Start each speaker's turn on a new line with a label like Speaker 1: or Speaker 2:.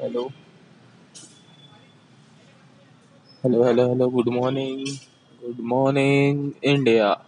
Speaker 1: Hello, hello, hello, hello. Good morning. Good morning, India.